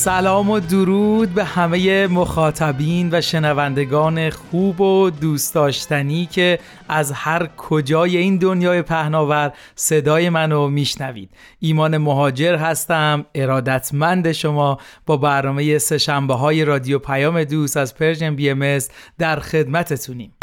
سلام و درود به همه مخاطبین و شنوندگان خوب و دوست داشتنی که از هر کجای این دنیای پهناور صدای منو میشنوید. ایمان مهاجر هستم ارادتمند شما با برنامه سهشنبه های رادیو پیام دوست از Persian BMS در خدمتتونیم.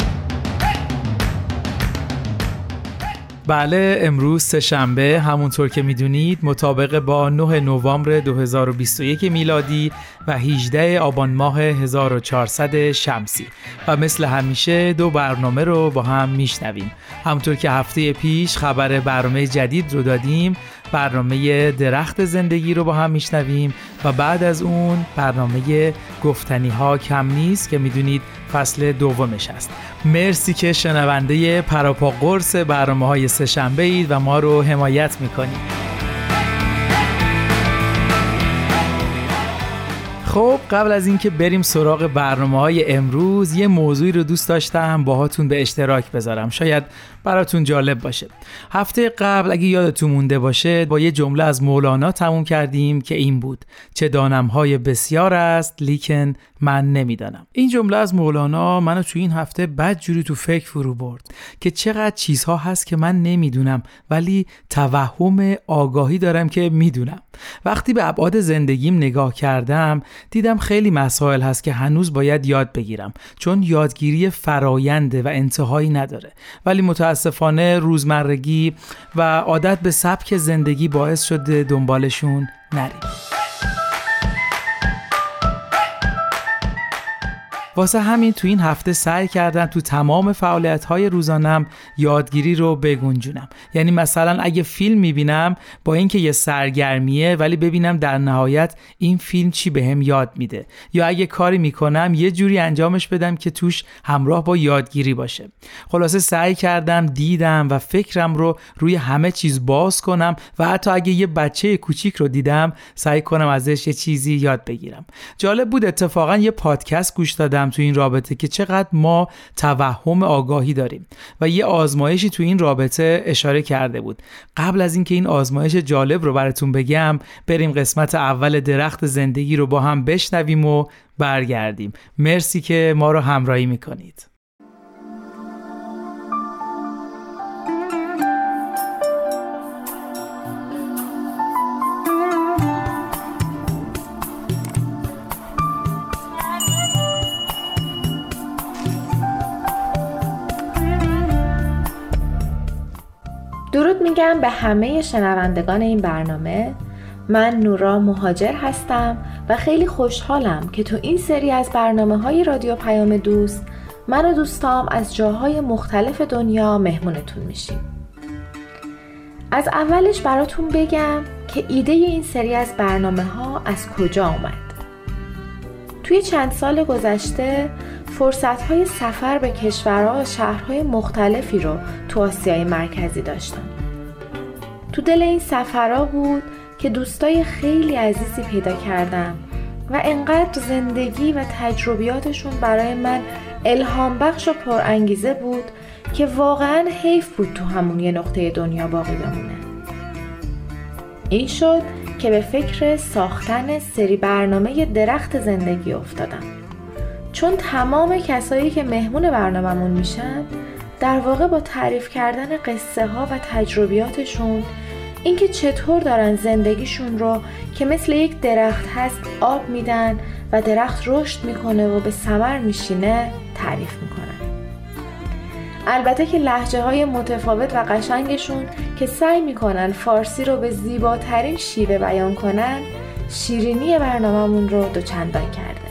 بله امروز سهشنبه همونطور که می‌دونید مطابق با 9 نوامبر 2021 میلادی و 18 آبان ماه 1400 شمسی. و مثل همیشه دو برنامه رو با هم میشنویم. همونطور که هفته پیش خبر برنامه جدید رو دادیم برنامه درخت زندگی رو با هم میشنویم و بعد از اون برنامه گفتنی ها کم نیست که می‌دونید فصل دومش است. مرسی که شنونده پراپا قرص برنامه های سه اید و ما رو حمایت می‌کنید. خب قبل از اینکه بریم سراغ برنامه های امروز یه موضوعی رو دوست داشتم باهاتون به اشتراک بذارم. شاید براتون جالب باشه. هفته قبل اگه یادتون مونده باشه با یه جمله از مولانا تموم کردیم که این بود چه دانم های بسیار است لیکن من نمی‌دانم. این جمله از مولانا منو تو این هفته بد جوری تو فکر فرو برد که چقدر چیزها هست که من نمی‌دونم ولی توهم آگاهی دارم که می‌دونم. وقتی به ابعاد زندگیم نگاه کردم دیدم خیلی مسائل هست که هنوز باید یاد بگیرم چون یادگیری فراینده و انتهایی نداره. ولی متاسفانه روزمرگی و عادت به سبک زندگی باعث شده دنبالشون نریم. واسه همین تو این هفته سعی کردم تو تمام فعالیت های روزانم یادگیری رو بگنجونم. یعنی مثلا اگه فیلم می‌بینم با اینکه یه سرگرمیه ولی ببینم در نهایت این فیلم چی بهم به یاد میده. یا اگه کاری می‌کنم یه جوری انجامش بدم که توش همراه با یادگیری باشه. خلاصه سعی کردم دیدم و فکرم رو روی همه چیز باز کنم و حتی اگه یه بچه کوچیک رو دیدم سعی کنم ازش یه چیزی یاد بگیرم. جالب بود اتفاقا یه پادکست گوش دادم تو این رابطه که چقدر ما توهم آگاهی داریم. و یه آزمایشی تو این رابطه اشاره کرده بود. قبل از اینکه این آزمایش جالب رو براتون بگم بریم قسمت اول درخت زندگی رو با هم بشنویم و برگردیم. مرسی که ما رو همراهی می‌کنید. میگم به همه شنوندگان این برنامه من نورا مهاجر هستم و خیلی خوشحالم که تو این سری از برنامه های رادیو پیام دوست من و دوستام از جاهای مختلف دنیا مهمونتون میشیم. از اولش براتون بگم که ایده این سری از برنامه ها از کجا آمد توی چند سال گذشته فرصت های سفر به کشورها و شهرهای مختلفی رو تو آسیای مرکزی داشتم. تو دل این سفرها بود که دوستای خیلی عزیزی پیدا کردم و انقدر زندگی و تجربیاتشون برای من الهام بخش و پرانگیزه بود که واقعا حیف بود تو همون یه نقطه دنیا باقی بمونه. این شد که به فکر ساختن سری برنامه درخت زندگی افتادم. چون تمام کسایی که مهمون برنامهمون میشن در واقع با تعریف کردن قصه ها و تجربیاتشون اینکه چطور دارن زندگیشون رو که مثل یک درخت هست آب میدن و درخت رشد می‌کنه و به ثمر میشینه تعریف می‌کنن. البته که لحجه های متفاوت و قشنگشون که سعی می‌کنن فارسی رو به زیباترین شیوه بیان کنن شیرینی برنامهمون رو دوچندان کرده.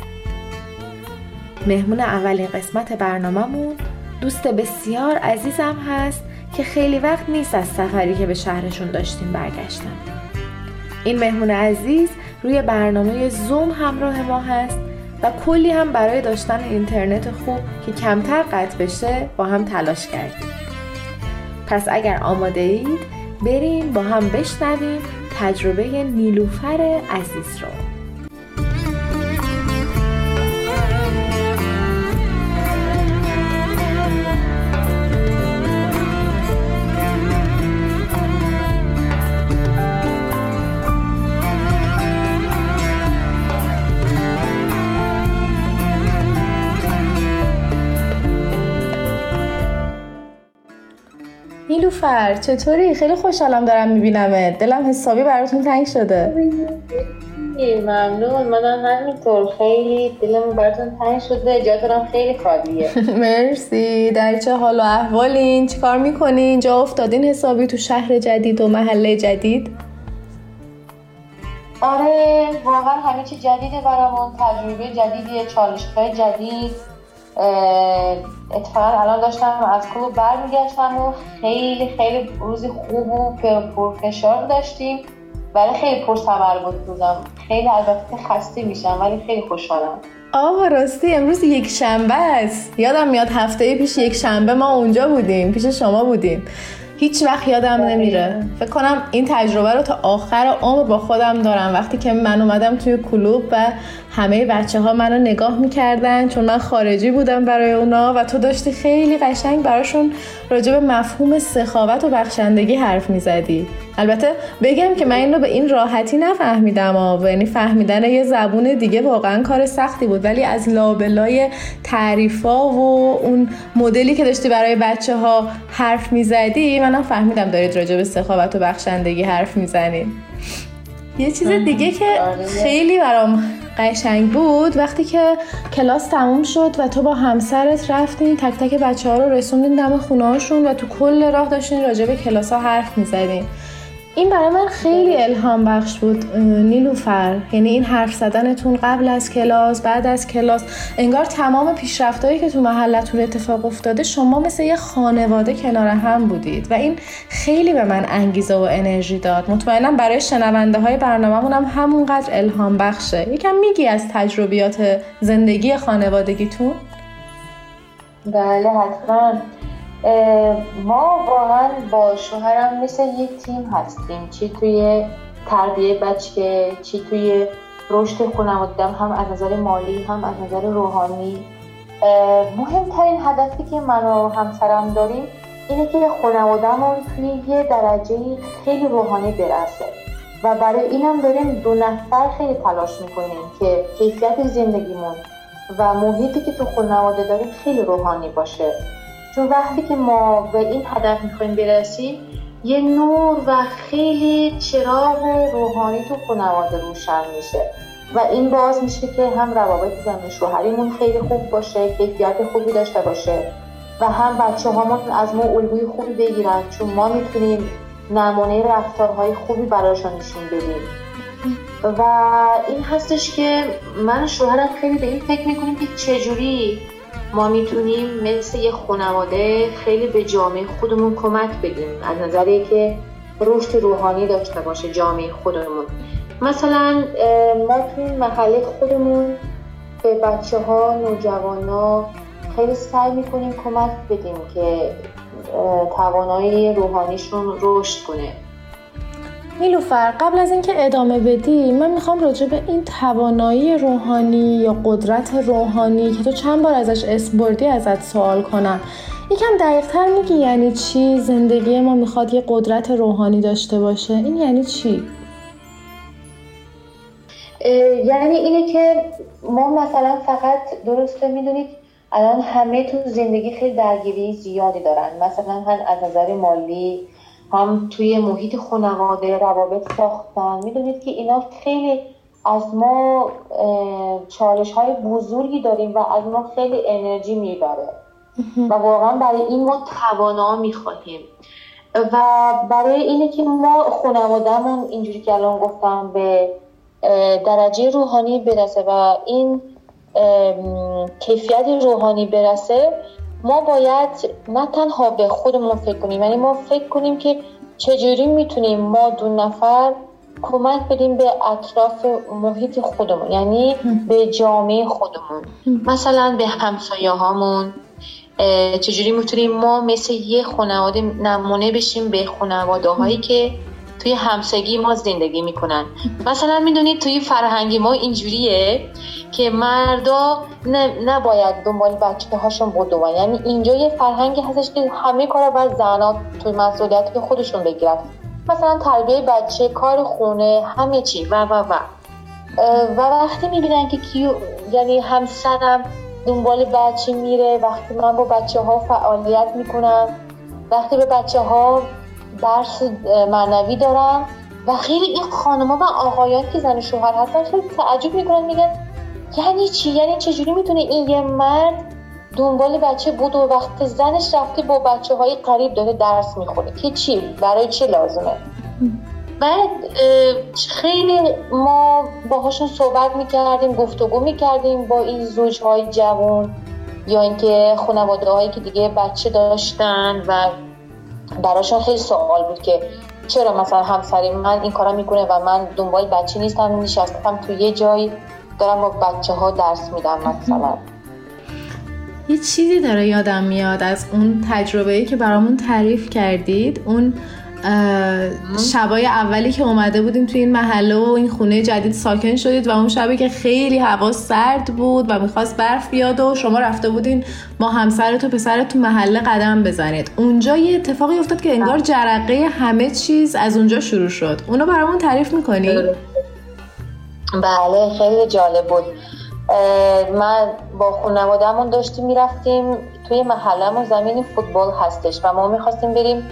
مهمون اولین قسمت برنامهمون دوست بسیار عزیزم هست که خیلی وقت نیست از سفری که به شهرشون داشتیم برگشتن. این مهمون عزیز روی برنامه زوم همراه ما هست و کلی هم برای داشتن اینترنت خوب که کمتر قطع بشه با هم تلاش کردیم. پس اگر آماده اید بریم با هم بشنویم تجربه نیلوفر عزیز رو. نیلوفر چطوری؟ خیلی خوشحالم دارم میبینمه دلم حسابی براتون تنگ شده. ممنون. منم همینطور. خیلی دلم براتون تنگ شده. جاتونم خیلی خالیه. مرسی. در چه حال و احوالین؟ چیکار می‌کنین؟ جا افتادین حسابی تو شهر جدید و محله جدید؟ آره واقعا همه چی جدیده برامون. تجربه جدیدیه چالشهای جدید. اتفاقا الان داشتم از کلوب برمیگشتم و خیلی خیلی روزی خوب و پرفشار داشتیم. ولی خیلی پر بود روزم. خیلی البته خسته میشم ولی خیلی خوشحالم. آقا راستی امروز یک شنبه است. یادم میاد هفته پیش یک شنبه ما اونجا بودیم پیش شما بودیم. هیچ وقت یادم نمیره. فکر کنم این تجربه رو تا آخر عمر با خودم دارم. وقتی که من اومدم توی کلوب و همه بچه ها منو نگاه می‌کردن چون من خارجی بودم برای اونا و تو داشتی خیلی قشنگ براشون راجع به مفهوم سخاوت و بخشندگی حرف می‌زدی البته بگم که من این رو به این راحتی نفهمیدم و یعنی فهمیدن یه زبون دیگه واقعا کار سختی بود ولی از لابلای تعریفا و اون مدلی که داشتی برای بچه ها حرف می‌زدی منم فهمیدم دارید راجع به سخاوت و بخشندگی حرف می‌زنید یه چیز دیگه که آره. خیلی برام قشنگ بود. وقتی که کلاس تموم شد و تو با همسرت رفتین تک تک بچه ها رو رسوندین دم خونه هاشون و تو کل راه داشتین راجع به کلاس ها حرف می‌زدین. این برای من خیلی الهام بخش بود نیلوفر. یعنی این حرف زدنتون قبل از کلاس بعد از کلاس انگار تمام پیشرفتهایی که تو محلتون اتفاق افتاده شما مثل یه خانواده کنار هم بودید و این خیلی به من انگیزه و انرژی داد. مطمئنم برای شنونده های برنامه هم همونقدر الهام بخشه. یکم میگی از تجربیات زندگی خانوادگیتون؟ بله حتما. ما واقعا با شوهرم مثل یک تیم هستیم. چی توی تربیه بچه چی توی رشد خانواده هم از نظر مالی هم از نظر روحانی. مهمترین هدفی که من و همسرم داریم اینه که خانوادهمون توی یه درجه خیلی روحانی برسه. و برای اینم داریم دو نفر خیلی تلاش می‌کنیم که کیفیت زندگیمون و محیطی که تو خانواده داریم خیلی روحانی باشه. چون وقتی که ما به این هدف می‌خوایم برسیم یه نور و خیلی چراغ روحانی تو خانواده روشن میشه. و این باز میشه که هم روابط زن شوهریمون خیلی خوب باشه کیفیت خوبی داشته باشه. و هم بچه هامون از ما الگوی خوبی بگیرن چون ما می‌تونیم نمونه رفتارهای خوبی براشون نشون بدیم. و این هستش که من شوهرم خیلی به این فکر می‌کنیم که چجوری ما می‌تونیم مثل یه خانواده خیلی به جامعه خودمون کمک بدیم. از نظری که رشد روحانی داشته باشه جامعه خودمون. مثلا ما توی محله خودمون به بچه ها نوجوان ها خیلی سعی می‌کنیم کمک بدیم که توانایی روحانیشون رشد کنه. نیلوفر قبل از اینکه ادامه بدی من می‌خوام راجع به این توانایی روحانی یا قدرت روحانی که تو چند بار ازش اسم ازت سوال کنم. یکم دقیقتر میگی یعنی چی؟ زندگی ما می‌خواد یه قدرت روحانی داشته باشه. این یعنی چی؟ یعنی اینه که ما مثلا فقط درسته می‌دونید الان همه تو زندگی خیلی درگیری زیادی دارن. مثلا هم از نظر مالی هم توی محیط خانواده روابط ساختن. می‌دونید که اینا خیلی از ما چالش های بزرگی داریم و از ما خیلی انرژی می‌بره. و واقعا برای این ما توانا می‌خواهیم. و برای اینه که ما خانوادهمون اینجوری که الان گفتم به درجه روحانی برسه و این کیفیت روحانی برسه ما باید نه تنها به خودمون فکر کنیم یعنی ما فکر کنیم که چجوری می‌تونیم ما دو نفر کمک بدیم به اطراف محیط خودمون یعنی به جامعه خودمون. مثلا به همسایه هامون چجوری می‌تونیم ما مثل یه خانواده نمونه بشیم به خانواده هایی که توی همسگی ما زندگی می‌کنن. مثلا می‌دونید توی فرهنگی ما اینجوریه که مردا نباید دنبال بچه هاشون بدون یعنی اینجا یه فرهنگی هستش که همه کار باید زنها توی مسئولیت خودشون بگیرن. مثلا تربیه بچه کار خونه همه چی. و و و. و وقتی می‌بینن که کیو یعنی همسرم دنبال بچه میره وقتی من با بچه ها فعالیت می‌کنم وقتی به بچه ها درس معنوی دارم و خیلی این خانما و آقایان که زن شوهر هستن خیلی تعجب می‌کنن میگن یعنی چی؟ یعنی چجوری می‌تونه این یه مرد دنبال بچه بود و وقت زنش رفته با بچه های قریب داره درس می‌خونه؟ که چی؟ برای چه لازمه؟ بعد خیلی ما باهاشون صحبت می‌کردیم گفتگو می‌کردیم با این زوجهای جوان یا اینکه خانواده هایی که دیگه بچه داشتن و براشون خیلی سوال بود که چرا مثلا همسری من این کارا می‌کنه و من دنبال بچه نیستم نشستم تو یه جایی دارم با بچه ها درس میدم مثلا. یه چیزی داره یادم میاد از اون تجربه که برامون تعریف کردید. اون شبای اولی که اومده بودیم توی این محله و این خونه جدید ساکن شدید و اون شبی که خیلی هوا سرد بود و می‌خواست برف بیاد و شما رفته بودین با همسرت و پسرت تو محله قدم بزنید. اونجا یه اتفاقی افتاد که انگار جرقه همه چیز از اونجا شروع شد. اونو برامون تعریف می‌کنی؟ بله خیلی جالب بود. من با خانوادهمون داشتیم می‌رفتیم توی محلهمون زمین فوتبال هستش و ما می‌خواستیم بریم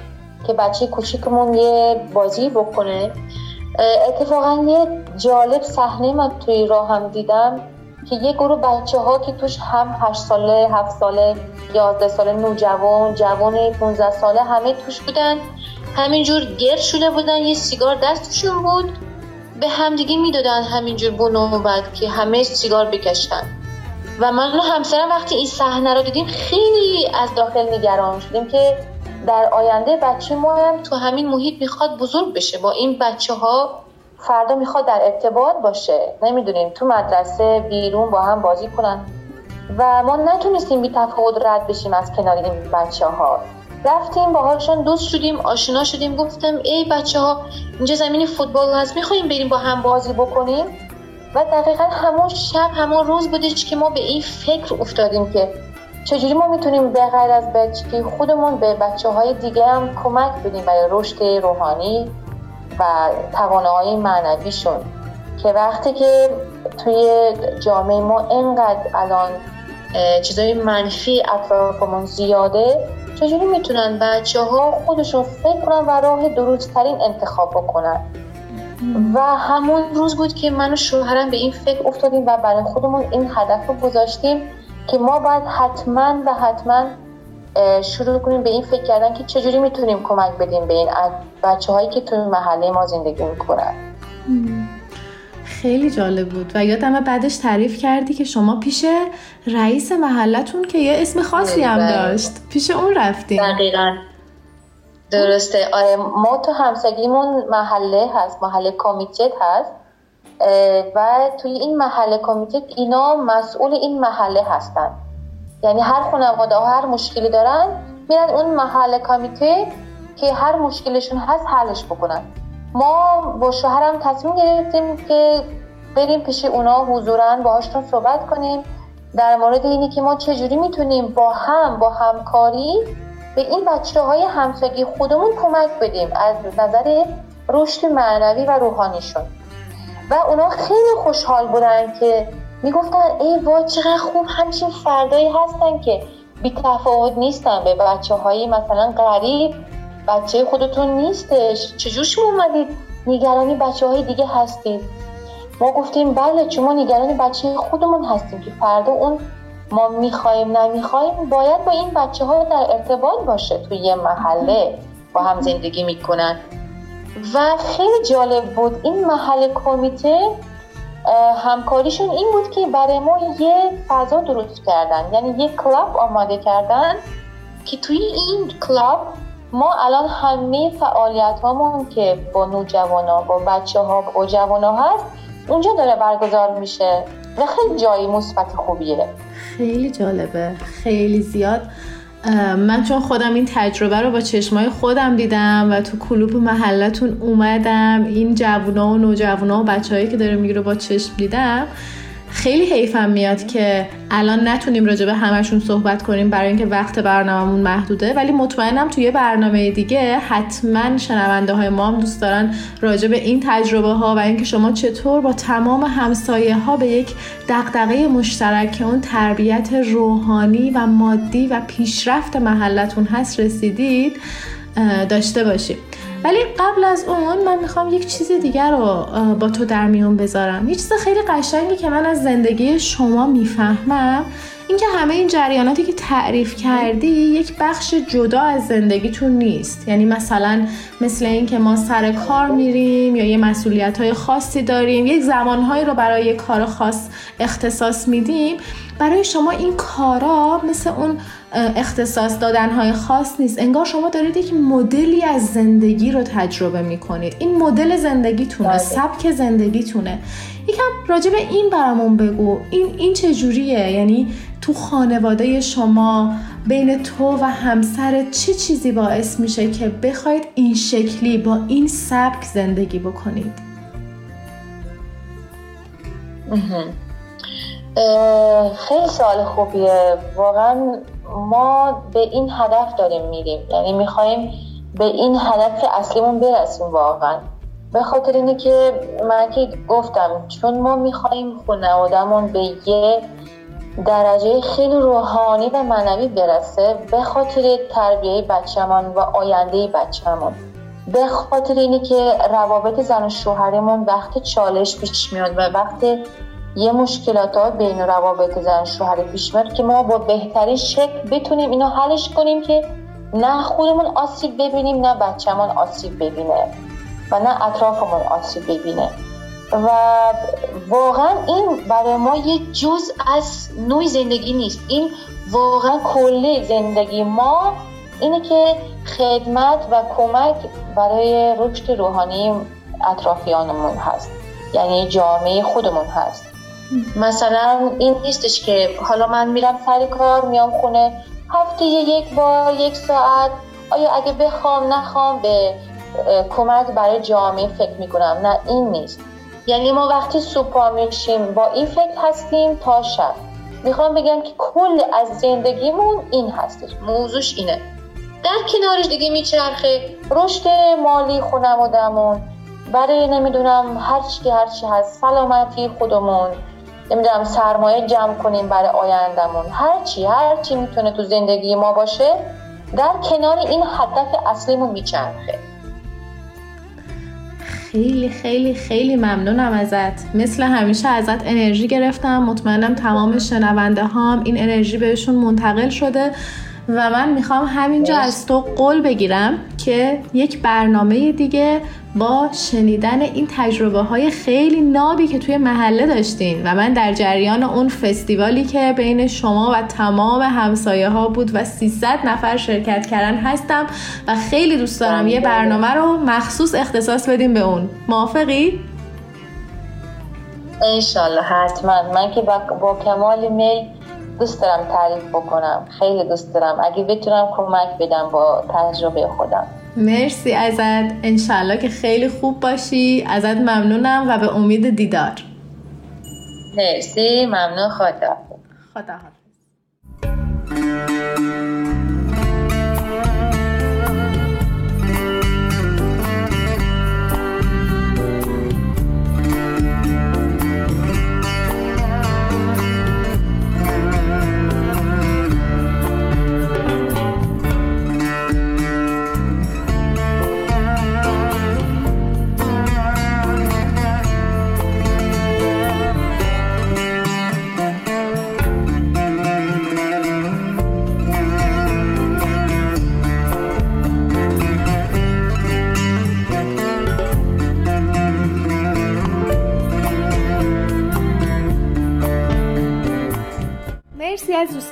که بچه کوچیکمون یه بازی بکنه. اتفاقا یه جالب صحنه من توی راه هم دیدم که یه گروه بچه ها که توش هم 8 ساله 7 ساله 11 ساله نوجوان جوان 15 ساله همه توش بودن. همینجور گرد شده بودن یه سیگار دستشون بود. به همدیگه می‌دادن همینجور بونو بعد که همه سیگار بکشتن. و من و همسرم وقتی این صحنه رو دیدیم خیلی از داخل نگران شدیم که در آینده بچه ما هم تو همین محیط می‌خواد بزرگ بشه. با این بچه ها فردا می‌خواد در ارتباط باشه. نمی‌دونیم تو مدرسه بیرون با هم بازی کنن. و ما نتونستیم بی تفاوت رد بشیم از کنار این بچه ها رفتیم باهاشون دوست شدیم آشنا شدیم. گفتم ای بچه ها اینجا زمین فوتبال هست می‌خوایم بریم با هم بازی بکنیم؟ و دقیقا همون شب همون روز بودش که ما به این فکر افتادیم که چجوری ما می‌تونیم به غیر از بچگی خودمون به بچه های دیگه هم کمک بدیم برای رشد روحانی و توانایی معنویشون؟ که وقتی که توی جامعه ما اینقدر الان چیزای منفی اطرافمون زیاده چجوری می‌تونن بچه ها خودشون فکر کنن و راه درست ترین انتخاب بکنن؟ و همون روز بود که من و شوهرم به این فکر افتادیم و برای خودمون این هدف رو گذاشتیم که ما باید حتما و حتما شروع کنیم به این فکر کردن که چجوری می‌تونیم کمک بدیم به این بچه هایی که توی محله ما زندگی می‌کنن. خیلی جالب بود و یادم بعدش تعریف کردی که شما پیش رئیس محلتون که یه اسم خاصی هم بله. داشت. پیش اون رفتیم دقیقا. درسته. آره ما تو همسگیمون محله هست محله کمیتت هست. و توی این محله کمیته اینا مسئول این محله هستن. یعنی هر خانواده ها هر مشکلی دارن میرن اون محله کمیته که هر مشکلشون هست حلش بکنن. ما با شوهرم تصمیم گرفتیم که بریم پیش اونا حضورا باهاشون صحبت کنیم. در مورد اینی که ما چجوری می‌تونیم با هم با همکاری به این بچه های همسگی خودمون کمک بدیم از نظر رشد معنوی و روحانیشون. و اونا خیلی خوشحال بودن که می‌گفتن ای وا چقدر خوب همچین فردایی هستن که بی تفاوت نیستن به بچه هایی مثلا غریب بچه خودتون نیستش. چجور شما اومدید؟ نگرانی بچه های دیگه هستید. ما گفتیم بله چون ما نگرانی بچه خودمون هستیم که فردا اون ما می‌خوایم نمی‌خوایم باید با این بچه ها در ارتباط باشه توی یه محله با هم زندگی می‌کنن. و خیلی جالب بود. این محل کمیته همکاریشون این بود که برای ما یه فضا درست کردن. یعنی یه کلاب آماده کردن که توی این کلاب ما الان همه فعالیت هامون که با نوجوان ها با بچه ها با جوان ها هست اونجا داره برگزار میشه. و خیلی جایی مثبت خوبیه. خیلی جالبه. خیلی زیاد. من چون خودم این تجربه رو با چشمای خودم دیدم و تو کلوپ محلتون اومدم این جوونا و نوجوانا و بچههایی که داره می‌گیره با چشم دیدم خیلی حیفم میاد که الان نتونیم راجع به همشون صحبت کنیم برای اینکه وقت برنامهمون محدوده. ولی مطمئنم توی برنامه دیگه حتما شنونده های ما هم دوست دارن راجع به این تجربه ها و اینکه شما چطور با تمام همسایه ها به یک دقدقه مشترک اون تربیت روحانی و مادی و پیشرفت محلتون هست رسیدید داشته باشیم. ولی قبل از اون من می‌خوام یک چیز دیگر رو با تو در میون بذارم. یه چیز خیلی قشنگی که من از زندگی شما می‌فهمم اینکه همه این جریاناتی که تعریف کردی یک بخش جدا از زندگیتون نیست. یعنی مثلا مثل اینکه ما سر کار میریم یا یه مسئولیت های خاصی داریم یک زمانهایی رو برای یک کار خاص اختصاص میدیم. برای شما این کارا مثل اون اختصاص دادنهای خاص نیست. انگار شما دارید یک مدلی از زندگی رو تجربه می‌کنید. این مدل زندگیتونه بله. سبک زندگیتونه. یکم راجع به این برامون بگو. این این چجوریه؟ یعنی تو خانواده شما بین تو و همسر چه چیزی باعث میشه که بخواید این شکلی با این سبک زندگی بکنید؟ خیلی سوال خوبیه. واقعا ما به این هدف داریم میریم. یعنی می‌خوایم به این هدف اصلیمون برسیم واقعا. به خاطر اینه که من که گفتم چون ما می‌خوایم خانوادهمون به یه درجه خیلی روحانی و معنوی برسه به خاطر تربیه بچه‌مان و آینده بچه‌مون. به خاطر اینه که روابط زن و شوهرمون وقت چالش پیش میاد و وقت یه مشکلات ها بین روابط زن شوهر پیش میاد که ما با بهترین شکل بتونیم اینو حلش کنیم که نه خودمون آسیب ببینیم نه بچه‌مون آسیب ببینه و نه اطرافمون آسیب ببینه. و واقعا این برای ما یه جز از نوع زندگی نیست. این واقعا کلی زندگی ما اینه که خدمت و کمک برای رشد روحانی اطرافیانمون هست. یعنی جامعه خودمون هست. مثلا این نیستش که حالا من میرم سر کار میام خونه هفته یک با یک ساعت. آیا اگه بخوام نخوام به کمک برای جامعه فکر می‌کنم؟ نه این نیست. یعنی ما وقتی صبح میشیم با این فکر هستیم تا شب. می‌خوام بگم که کل از زندگیمون این هستش. موضوعش اینه. در کنارش دیگه میچرخه رشد مالی خونمودمون برای نمی‌دونم هر چی هر چی هست. سلامتی خودمون. نمی‌دونم سرمایه جمع کنیم برای آیندهمون. هر چی می‌تونه تو زندگی ما باشه در کنار این هدف اصلیمون میچرخه. خیلی خیلی خیلی ممنونم ازت. مثل همیشه ازت انرژی گرفتم. مطمئنم تمام شنونده هام این انرژی بهشون منتقل شده. و من می‌خوام همینجا از تو قول بگیرم که یک برنامه دیگه با شنیدن این تجربه های خیلی نابی که توی محله داشتین و من در جریان اون فستیوالی که بین شما و تمام همسایه ها بود و 300 نفر شرکت کردن هستم و خیلی دوست دارم یه برنامه رو مخصوص اختصاص بدیم به اون. موافقی؟ انشالله حتما. من که با, کمال میل دوست دارم تعریف بکنم. خیلی دوست دارم. اگه بتونم کمک بدم با تجربه خودم. مرسی ازت. انشالله که خیلی خوب باشی. ازت ممنونم و به امید دیدار. مرسی. ممنون. خدا خدا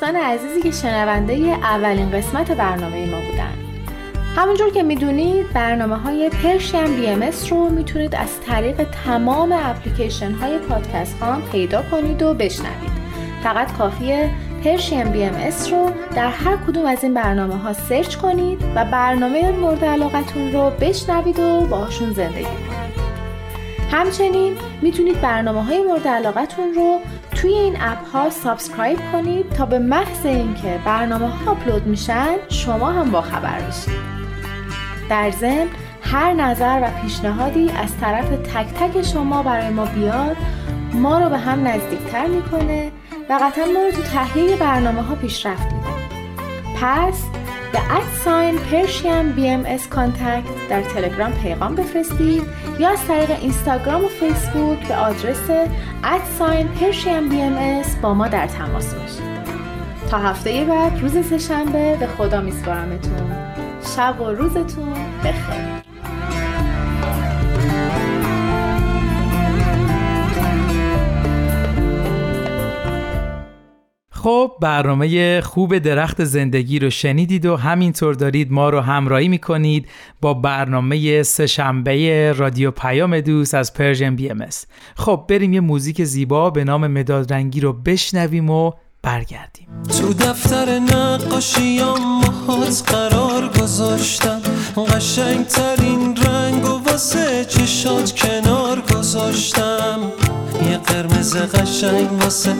دوستان عزیزی که شنونده اولین قسمت برنامه ما بودن. همونجور که می‌دونید برنامه های Persian BMS رو می‌تونید از طریق تمام اپلیکیشن های پادکست ها پیدا کنید و بشنوید. فقط کافیه Persian BMS رو در هر کدوم از این برنامه ها search کنید و برنامه مورد علاقتون رو بشنوید و باشون زندگی کنید. همچنین می‌تونید برنامه های مورد علاقتون رو توی این اپ ها subscribe کنید تا به محض اینکه برنامه ها آپلود میشن شما هم با خبر بشید. در ضمن هر نظر و پیشنهادی از طرف تک تک شما برای ما بیاد ما رو به هم نزدیکتر می‌کنه و قطعا ما رو تو تهیه برنامه ها پیشرفت میده. پس به at sign Persian BMS contact در تلگرام پیغام بفرستید یا از طریق اینستاگرام و فیسبوک به آدرس ادساین پرشین بی ام با ما در تماس باشید. تا هفته بعد روز سهشنبه به خدا میسپارمتون. شب و روزتون بخیر. خب برنامه خوب درخت زندگی رو شنیدید و همینطور دارید ما رو همراهی می‌کنید با برنامه سهشنبه رادیو پیام دوست از Persian BMS خب بریم یه موزیک زیبا به نام مداد رنگی رو بشنویم و برگردیم. تو دفتر نقاشیام ماهات قرار گذاشتم. قشنگ ترین رنگ و واسه چشات کنار گذاشتم. یه قرمز قشنگ واسه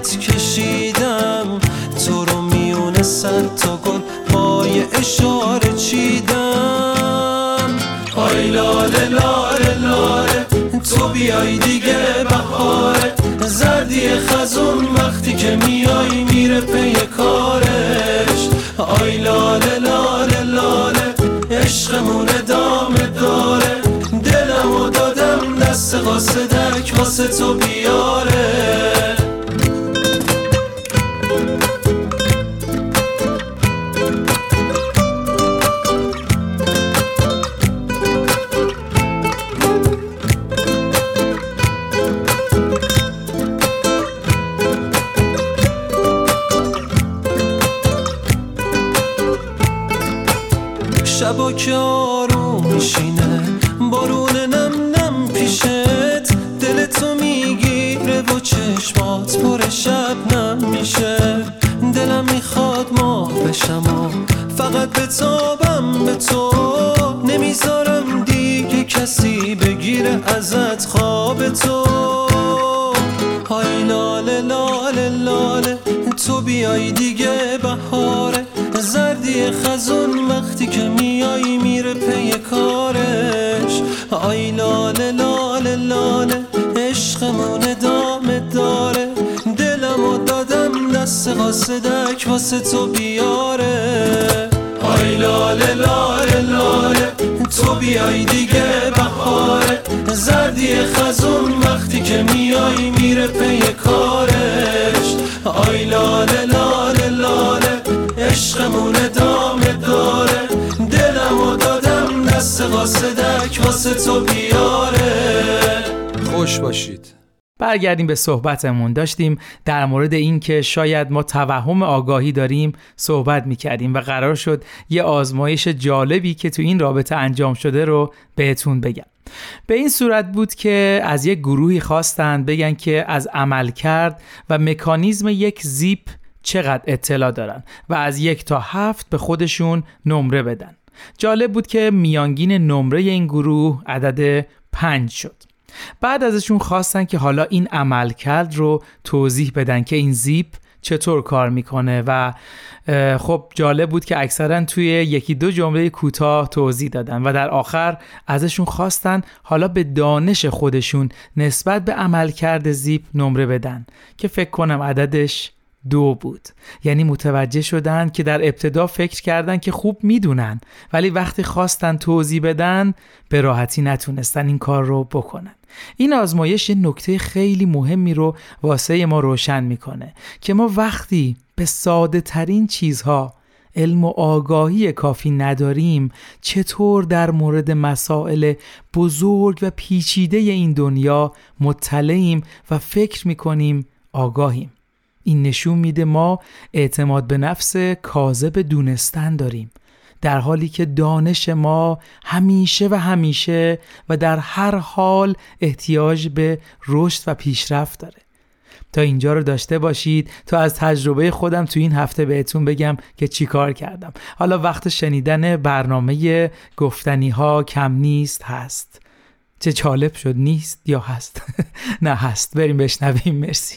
خندیدنت کشیدم. تو رو میونه صد تا گل با یه اشاره چیدم. آی لاله لاله لاله تو بیای دیگه بهاره. زردی خزون وقتی که میای میره پی کارش. آی لاله لاله لاله عشقمون ادامه داره. دلم و دادم دست قاصدک واسه تو بیاره واسه تو بیاره. آی لاله لاله لاله تو بیای دیگه بهاره زردی خزون وقتی که میای میره پی کارش. آی لاله لاله لاله عشقمون ادامه داره. دلم و دادم دست قاصدک واسه تو بیاره. خوش باشید. برگردیم به صحبتمون. داشتیم در مورد اینکه شاید ما توهم آگاهی داریم صحبت می‌کردیم و قرار شد یه آزمایش جالبی که تو این رابطه انجام شده رو بهتون بگم. به این صورت بود که از یک گروهی خواستند بگن که از عمل کرد و مکانیزم یک زیپ چقدر اطلاع دارن و از یک تا هفت به خودشون نمره بدن. جالب بود که میانگین نمره این گروه عدد پنج شد. بعد ازشون خواستن که حالا این عملکرد رو توضیح بدن که این زیپ چطور کار می‌کنه و خب جالب بود که اکثرا توی یکی دو جمله کوتاه توضیح دادن و در آخر ازشون خواستن حالا به دانش خودشون نسبت به عملکرد زیپ نمره بدن که فکر کنم عددش دو بود. یعنی متوجه شدن که در ابتدا فکر کردن که خوب می‌دونن ولی وقتی خواستن توضیح بدن به راحتی نتونستن این کار رو بکنن. این آزمایش نکته خیلی مهمی رو واسه ما روشن می‌کنه که ما وقتی به ساده ترین چیزها علم و آگاهی کافی نداریم چطور در مورد مسائل بزرگ و پیچیده این دنیا مطلعیم و فکر می‌کنیم آگاهیم؟ این نشون میده ما اعتماد به نفس کاذب دونستن داریم در حالی که دانش ما همیشه و همیشه و در هر حال احتیاج به رشد و پیشرفت داره. تا اینجا رو داشته باشید تا از تجربه خودم تو این هفته بهتون بگم که چی کار کردم. حالا وقت شنیدن برنامه گفتنی ها کم نیست هست. چه چالب شد نیست یا هست؟ نه هست. بریم بشنویم. مرسی.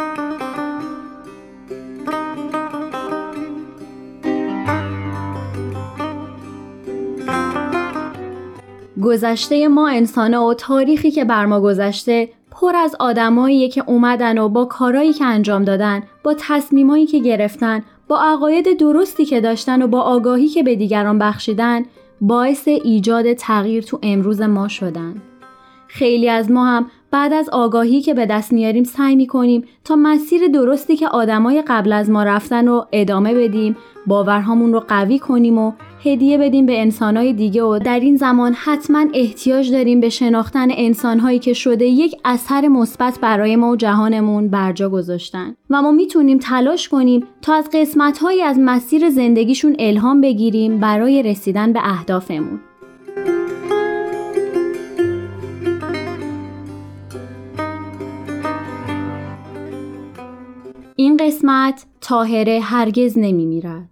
گذشته ما انسان و تاریخی که بر ما گذشته پر از آدمایی که اومدن و با کارایی که انجام دادن با تصمیمایی که گرفتن با عقاید درستی که داشتن و با آگاهی که به دیگران بخشیدن باعث ایجاد تغییر تو امروز ما شدن. خیلی از ما هم بعد از آگاهی که به دست میاریم سعی می‌کنیم تا مسیر درستی که آدمای قبل از ما رفتن رو ادامه بدیم باورهامون رو قوی کنیم و هدیه بدیم به انسانهای دیگه و در این زمان حتما احتیاج داریم به شناختن انسانهایی که شده یک اثر مثبت برای ما و جهانمون برجا گذاشتن. و ما می‌تونیم تلاش کنیم تا از قسمتهایی از مسیر زندگیشون الهام بگیریم برای رسیدن به اهدافمون. این قسمت تاهره هرگز نمی میرد.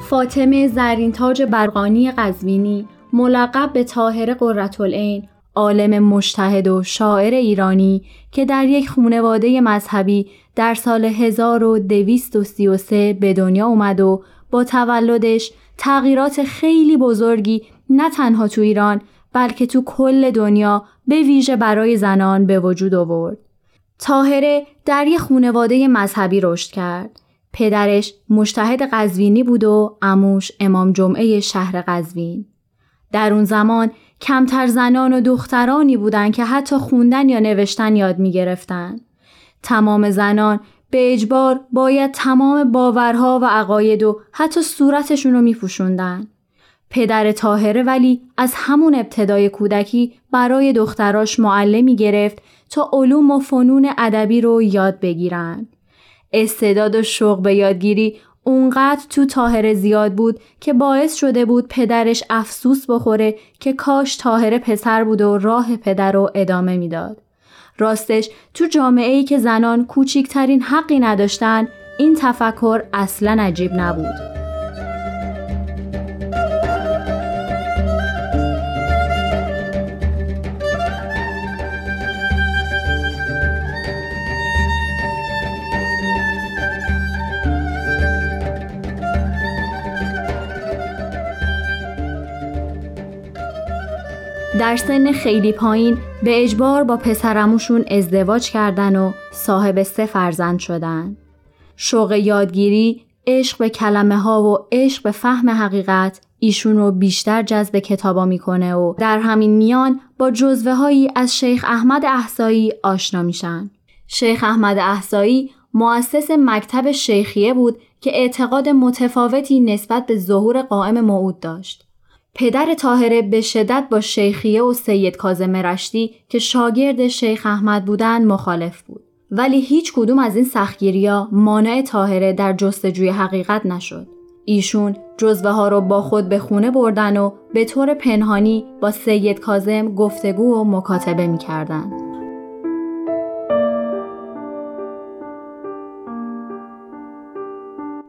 فاطمه زرینتاج برقانی قزوینی ملقب به تاهر قرتالعین عالم مشتهد و شاعر ایرانی که در یک خونواده مذهبی در سال 1233 به دنیا اومد و با تولدش تغییرات خیلی بزرگی نه تنها تو ایران بلکه تو کل دنیا به ویژه برای زنان به وجود آورد. تاهره در یک خونواده مذهبی رشد کرد. پدرش مشتهد قزوینی بود و اموش امام جمعه شهر قزوین. در اون زمان کمتر زنان و دخترانی بودند که حتی خوندن یا نوشتن یاد می گرفتن. تمام زنان به اجبار باید تمام باورها و عقاید و حتی صورتشون رو می پوشوندن. پدر تاهره ولی از همون ابتدای کودکی برای دختراش معلمی گرفت تا علوم و فنون ادبی رو یاد بگیرن. استعداد و شوق به یادگیری اونقدر تو تاهره زیاد بود که باعث شده بود پدرش افسوس بخوره که کاش تاهره پسر بود و راه پدر رو ادامه می‌داد. راستش تو جامعه ای که زنان کوچیکترین حقی نداشتن این تفکر اصلا عجیب نبود. در سن خیلی پایین به اجبار با پسرموشون ازدواج کردن و صاحب سه فرزند شدن. شوق یادگیری، عشق به کلمه ها و عشق به فهم حقیقت ایشون رو بیشتر جذب کتابا می‌کنه و در همین میان با جزوه هایی از شیخ احمد احسایی آشنا میشن. شیخ احمد احسایی مؤسس مکتب شیخیه بود که اعتقاد متفاوتی نسبت به ظهور قائم موعود داشت. پدر تاهره به شدت با شیخیه و سید کازم رشتی که شاگرد شیخ احمد بودن مخالف بود. ولی هیچ کدوم از این سختگیریا مانع تاهره در جستجوی حقیقت نشد. ایشون جزوه ها رو با خود به خونه بردن و به طور پنهانی با سید کازم گفتگو و مکاتبه می کردن.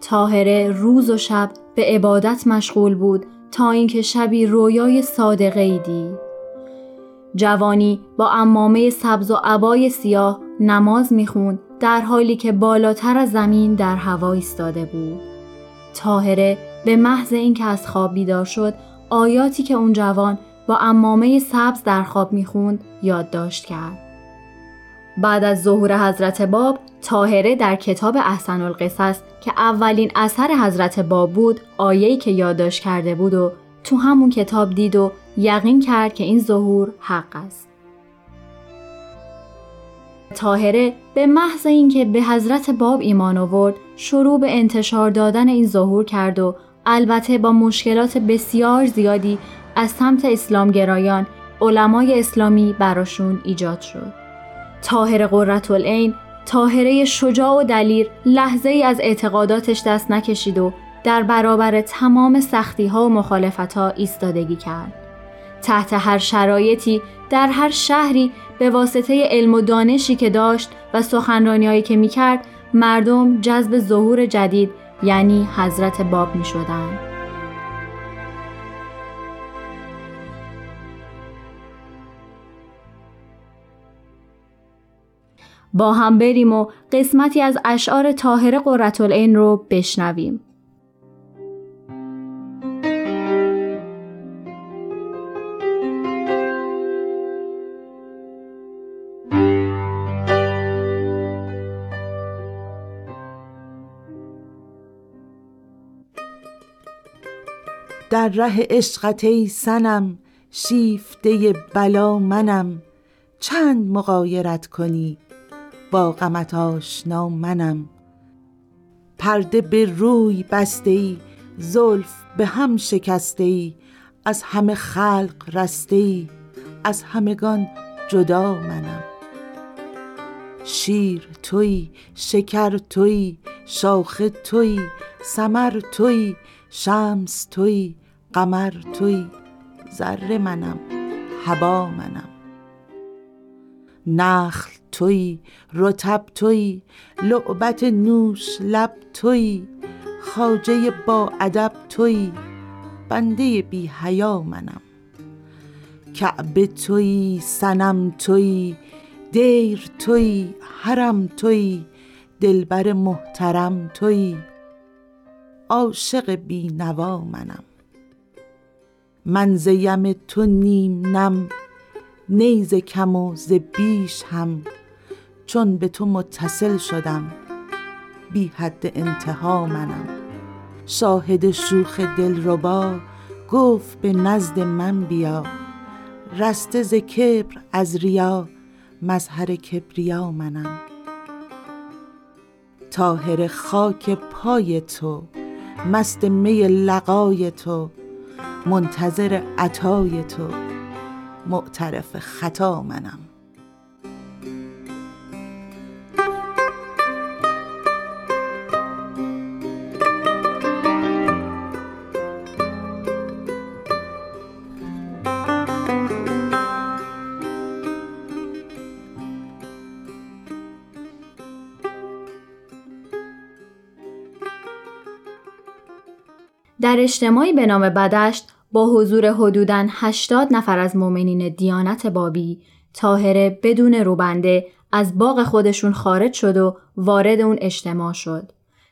تاهره روز و شب به عبادت مشغول بود تا اینکه شبی رویای صادقه ای دید. جوانی با امامه سبز و عبای سیاه نماز می‌خوند در حالی که بالاتر از زمین در هوا ایستاده بود. تاهره به محض اینکه از خواب بیدار شد آیاتی که اون جوان با امامه سبز در خواب می‌خوند یادداشت کرد. بعد از ظهور حضرت باب تاهره در کتاب احسن القصص که اولین اثر حضرت باب بود آیه‌ای که یادداشت کرده بود و تو همون کتاب دید و یقین کرد که این ظهور حق است. تاهره به محض اینکه به حضرت باب ایمان آورد شروع به انتشار دادن این ظهور کرد و البته با مشکلات بسیار زیادی از سمت اسلامگرایان علمای اسلامی براشون ایجاد شد. تاهر قررت العین تاهره شجاع و دلیر لحظه ای از اعتقاداتش دست نکشید و در برابر تمام سختی ها و مخالفت ها ایستادگی کرد. تحت هر شرایطی در هر شهری به واسطه علم و دانشی که داشت و سخنرانیهایی که می‌کرد مردم جذب ظهور جدید یعنی حضرت باب می شدن. با هم بریم و قسمتی از اشعار طاهر قرتالعین رو بشنویم. در ره عشقت ای سنم شیفته بلا منم چند مقایرت کنی با غمت آشنا منم. پرده به روی بسته ای زلف به هم شکسته ای. از همه خلق رسته ای از همگان جدا منم. شیر توی شکر توی شاخ توی سمر توی شمس توی قمر توی. ذره منم هوا منم. نخل توی رتب توی لعبت نوش لب توی خاجه با ادب توی بنده بی حیا منم. کعبه توی سنم توی دیر توی حرم توی دلبر محترم توی. عاشق بی نوا منم. من زیم تو نیم نم نیز کم و ز بیش هم. چون به تو متصل شدم بی حد انتها منم. شاهد شوخ دلربا گفت به نزد من بیا. رسته ز کبر از ریا مظهر کبریا منم. طاهر خاک پای تو مست می لقای تو منتظر عطای تو. معترف خطا منم. در اجتماعی به نام بدشت با حضور حدوداً 80 نفر از مؤمنین دیانت بابی تاهره بدون روبنده از باغ خودشون خارج شد و وارد اون اجتماع شد.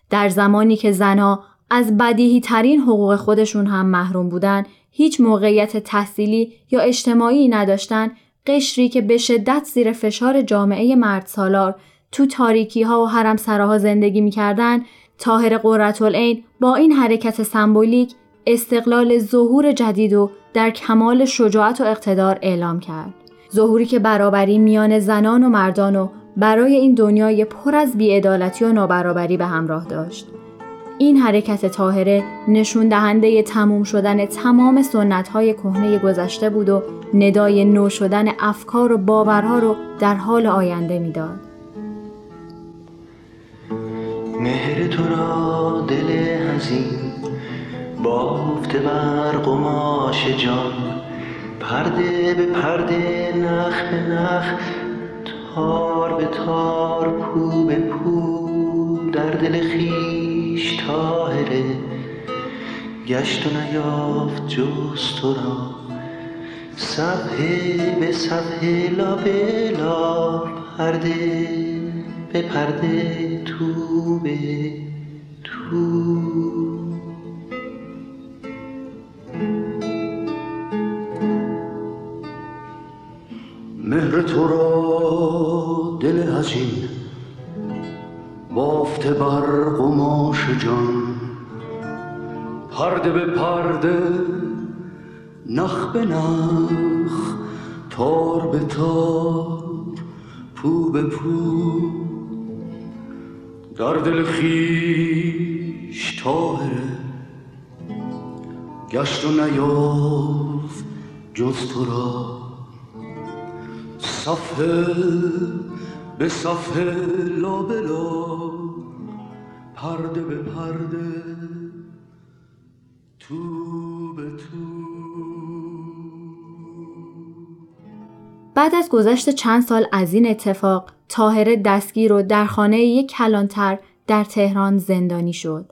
در زمانی که زنها از بدیهی ترین حقوق خودشون هم محروم بودن هیچ موقعیت تحصیلی یا اجتماعی نداشتن قشری که به شدت زیر فشار جامعه مرد سالار تو تاریکی ها و حرم سراها زندگی می‌کردن تاهر قررتالعین با این حرکت سمبولیک استقلال ظهور جدید و در کمال شجاعت و اقتدار اعلام کرد. ظهوری که برابری میان زنان و مردان و برای این دنیای پر از بیعدالتی و نابرابری به همراه داشت. این حرکت طاهره نشون دهنده تموم شدن تمام سنت های کهنه گذشته بود و ندای نو شدن افکار و باورها رو در حال آینده می‌داد. مهر تو را دل هزین بافته بر قماش جان. پرده به پرده نخ به نخ تار به تار پو به پو در دل خیش تاهره گشت و نیافت جز تو را صفحه به صفحه لا به لا پرده به پرده. تو به تو مهر تو را دل هزین بافته بر قماش جان. پرده به پرده نخ به نخ تار به تار پو به پو. در دل خیش تاهره گشت و نیافت جز تو را. صفحه به صفحه لا بلا پرده به پرده تو به تو. بعد از گذشت چند سال از این اتفاق تاهره دستگیر و در خانه یک کلانتر در تهران زندانی شد.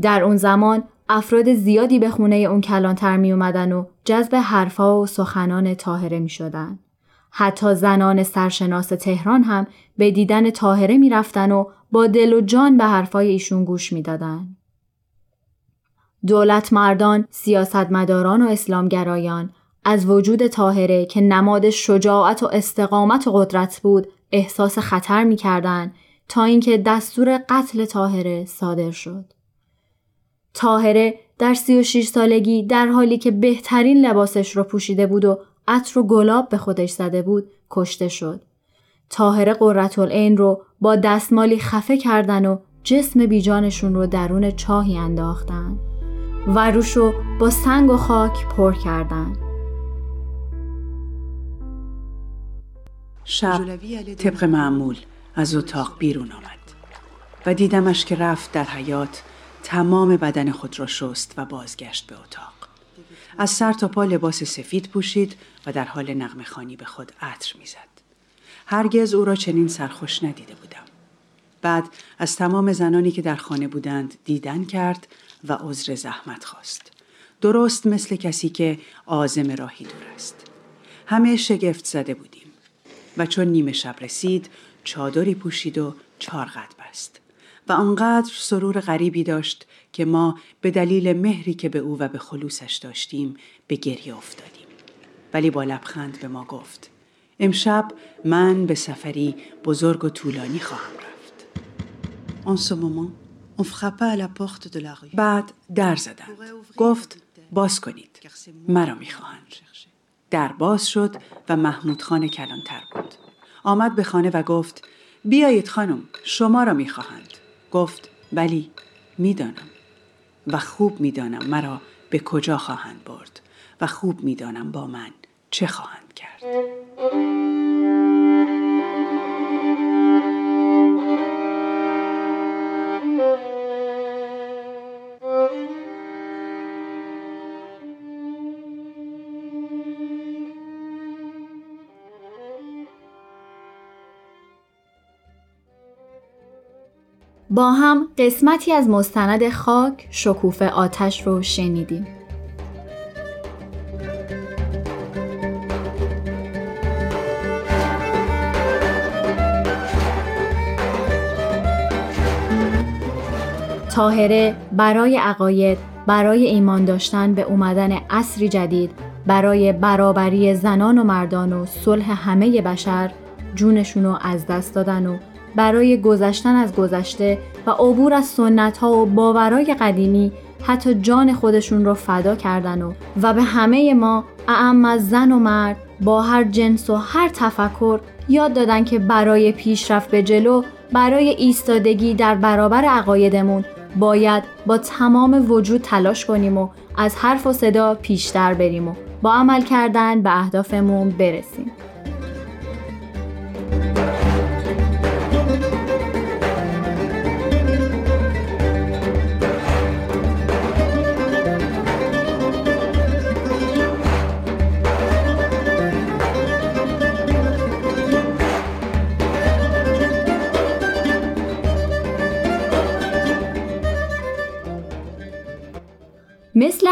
در اون زمان افراد زیادی به خونه اون کلانتر می اومدن و جذب حرفا و سخنان تاهره می شدن. حتی زنان سرشناس تهران هم به دیدن تاهره می رفتن و با دل و جان به حرفای ایشون گوش می دادن. دولت مردان، سیاستمداران و اسلامگرایان از وجود تاهره که نماد شجاعت و استقامت و قدرت بود احساس خطر می کردن تا اینکه دستور قتل تاهره صادر شد. تاهره در 36 سالگی در حالی که بهترین لباسش رو پوشیده بود و عطر و گلاب به خودش زده بود کشته شد. تاهره قررتالعین رو با دستمالی خفه کردن و جسم بیجانشون رو درون چاهی انداختن و روشو با سنگ و خاک پر کردن. شب طبق معمول از اتاق بیرون آمد و دیدمش که رفت در حیات تمام بدن خود را شست و بازگشت به اتاق. از سر تا پا لباس سفید پوشید و در حال نغمه خانی به خود عطر می‌زد. هرگز او را چنین سرخوش ندیده بودم. بعد از تمام زنانی که در خانه بودند دیدن کرد و عذر زحمت خواست. درست مثل کسی که آزم راهی دور است. همه شگفت زده بودیم. و چون نیمه شب رسید چادری پوشید و چارقد بست. و آنقدر سرور غریبی داشت که ما به دلیل مهری که به او و به خلوصش داشتیم به گریه افتادیم. ولی با لبخند به ما گفت امشب من به سفری بزرگ و طولانی خواهم رفت. بعد در زدند. گفت باز کنید. مرا می‌خواهند. در باز شد و محمود خان کلانتر بود. آمد به خانه و گفت بیایید خانم شما را می‌خواهند. گفت بلی می‌دانم و خوب می‌دانم مرا به کجا خواهند برد و خوب می‌دانم با من چه خواهند کرد. با هم قسمتی از مستند خاک شکوفه آتش رو شنیدیم. تاهره برای عقاید برای ایمان داشتن به اومدن عصری جدید برای برابری زنان و مردان و صلح همه بشر جونشون رو از دست دادن و برای گذشتن از گذشته و عبور از سنت ها و باورای قدیمی حتی جان خودشون رو فدا کردن و و به همه ما اعم از زن و مرد با هر جنس و هر تفکر یاد دادن که برای پیشرفت به جلو برای ایستادگی در برابر عقایدمون باید با تمام وجود تلاش کنیم و از حرف و صدا پیشتر بریم و با عمل کردن به اهدافمون برسیم.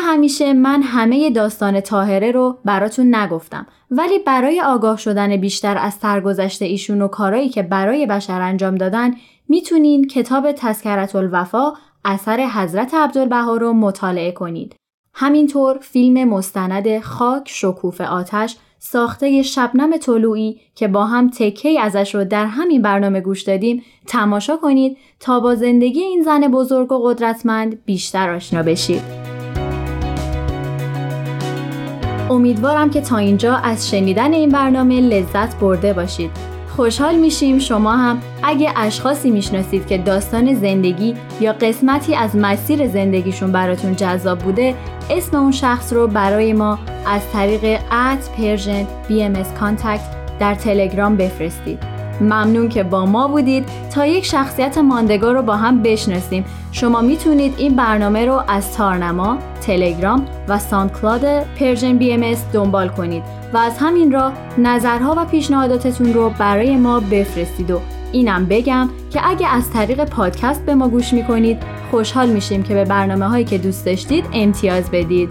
همیشه من همه داستان تاهره رو براتون نگفتم ولی برای آگاه شدن بیشتر از سرگذشت ایشون و کارایی که برای بشر انجام دادن می‌تونین کتاب تذکرت الوفا اثر حضرت عبدالبها رو مطالعه کنید. همینطور فیلم مستند خاک شکوف آتش ساخته شبنم طلوعی که با هم تکه ازش رو در همین برنامه گوش دادیم تماشا کنید تا با زندگی این زن بزرگ و قدرتمند بیشتر آشنا بشید. امیدوارم که تا اینجا از شنیدن این برنامه لذت برده باشید. خوشحال میشیم شما هم اگه اشخاصی می‌شناسید که داستان زندگی یا قسمتی از مسیر زندگیشون براتون جذاب بوده اسم اون شخص رو برای ما از طریق at Persian BMS contact در تلگرام بفرستید ممنون که با ما بودید. تا یک شخصیت ماندگار رو با هم بشناسیم. شما می‌تونید این برنامه رو از تارنما، تلگرام و ساندکلاد Persian BMS دنبال کنید و از همین راه نظرها و پیشنهاداتتون رو برای ما بفرستید و اینم بگم که اگه از طریق پادکست به ما گوش می‌کنید خوشحال میشیم که به برنامه هایی که دوست داشتید امتیاز بدید.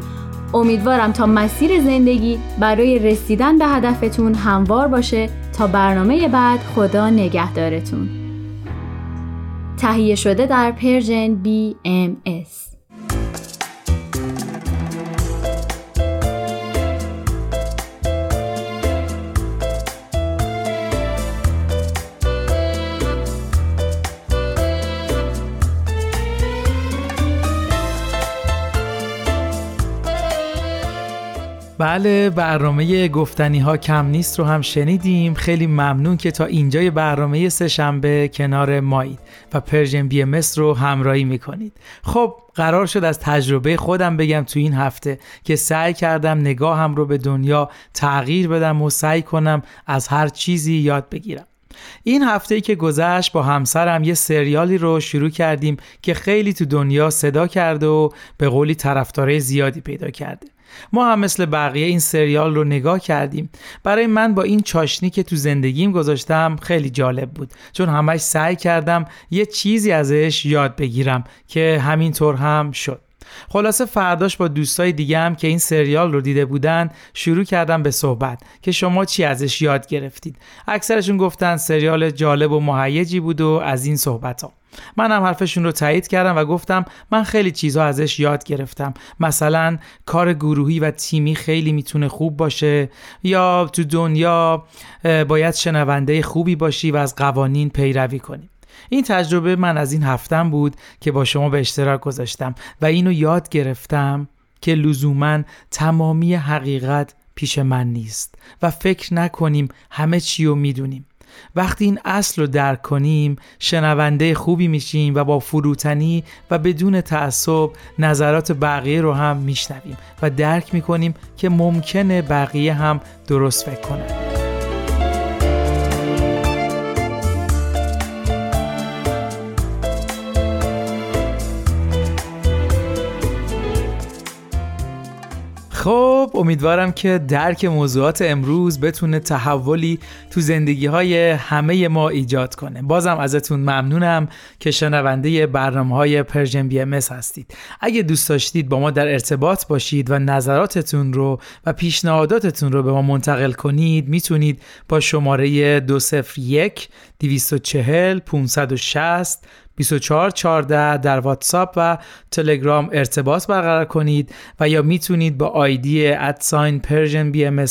امیدوارم تا مسیر زندگی برای رسیدن به هدفتون هموار باشه. تا برنامه بعد خدا نگهدارتون. تهیه شده در Persian BMS بله برنامه گفتنی ها کم نیست رو هم شنیدیم. خیلی ممنون که تا اینجای برنامه سهشنبه کنار مایید و Persian BMS رو همراهی می‌کنید. خب قرار شد از تجربه خودم بگم تو این هفته که سعی کردم نگاهم رو به دنیا تغییر بدم و سعی کنم از هر چیزی یاد بگیرم. این هفته ای که گذشت با همسرم یه سریالی رو شروع کردیم که خیلی تو دنیا صدا کرده و به قولی طرفدارای زیادی پیدا کرده. ما هم مثل بقیه این سریال رو نگاه کردیم. برای من با این چاشنی که تو زندگیم گذاشتم خیلی جالب بود. چون همش سعی کردم یه چیزی ازش یاد بگیرم که همینطور هم شد. خلاصه فرداش با دوستای دیگه هم که این سریال رو دیده بودن شروع کردم به صحبت که شما چی ازش یاد گرفتید. اکثرشون گفتن سریال جالب و مهیجی بود و از این صحبت ها من هم حرفشون رو تایید کردم و گفتم من خیلی چیزها ازش یاد گرفتم. مثلا کار گروهی و تیمی خیلی می‌تونه خوب باشه یا تو دنیا باید شنونده خوبی باشی و از قوانین پیروی کنی. این تجربه من از این هفتم بود که با شما به اشتراک گذاشتم و اینو یاد گرفتم که لزوما تمامی حقیقت پیش من نیست و فکر نکنیم همه چی رو می‌دونیم. وقتی این اصل رو درک کنیم شنونده خوبی میشیم و با فروتنی و بدون تعصب نظرات بقیه رو هم میشنویم و درک می‌کنیم که ممکنه بقیه هم درست فکر کنند. خب امیدوارم که درک موضوعات امروز بتونه تحولی تو زندگی های همه ما ایجاد کنه. بازم ازتون ممنونم که شنونده برنامه های Persian BMS هستید. اگه دوست داشتید با ما در ارتباط باشید و نظراتتون رو و پیشنهاداتتون رو به ما منتقل کنید می‌تونید با شماره 201 240 560 2414 در واتساپ و تلگرام ارتباط برقرار کنید و یا می‌تونید با آیدی at sign Persian BMS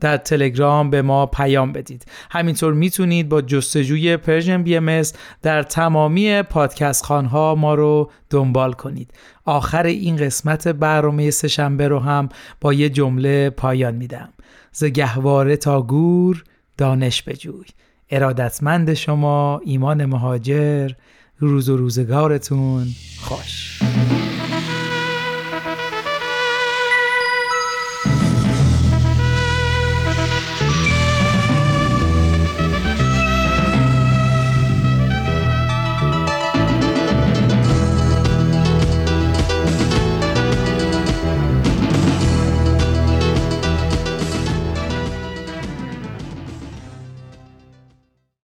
در تلگرام به ما پیام بدید. همینطور می‌تونید با جستجوی Persian BMS در تمامی پادکست خانها ما رو دنبال کنید. آخر این قسمت برنامه سهشنبه رو هم با یه جمله پایان میدم. ز گهواره تا گور دانش بجوی ارادتمند شما ایمان مهاجر روز و روزگارتون. خوش.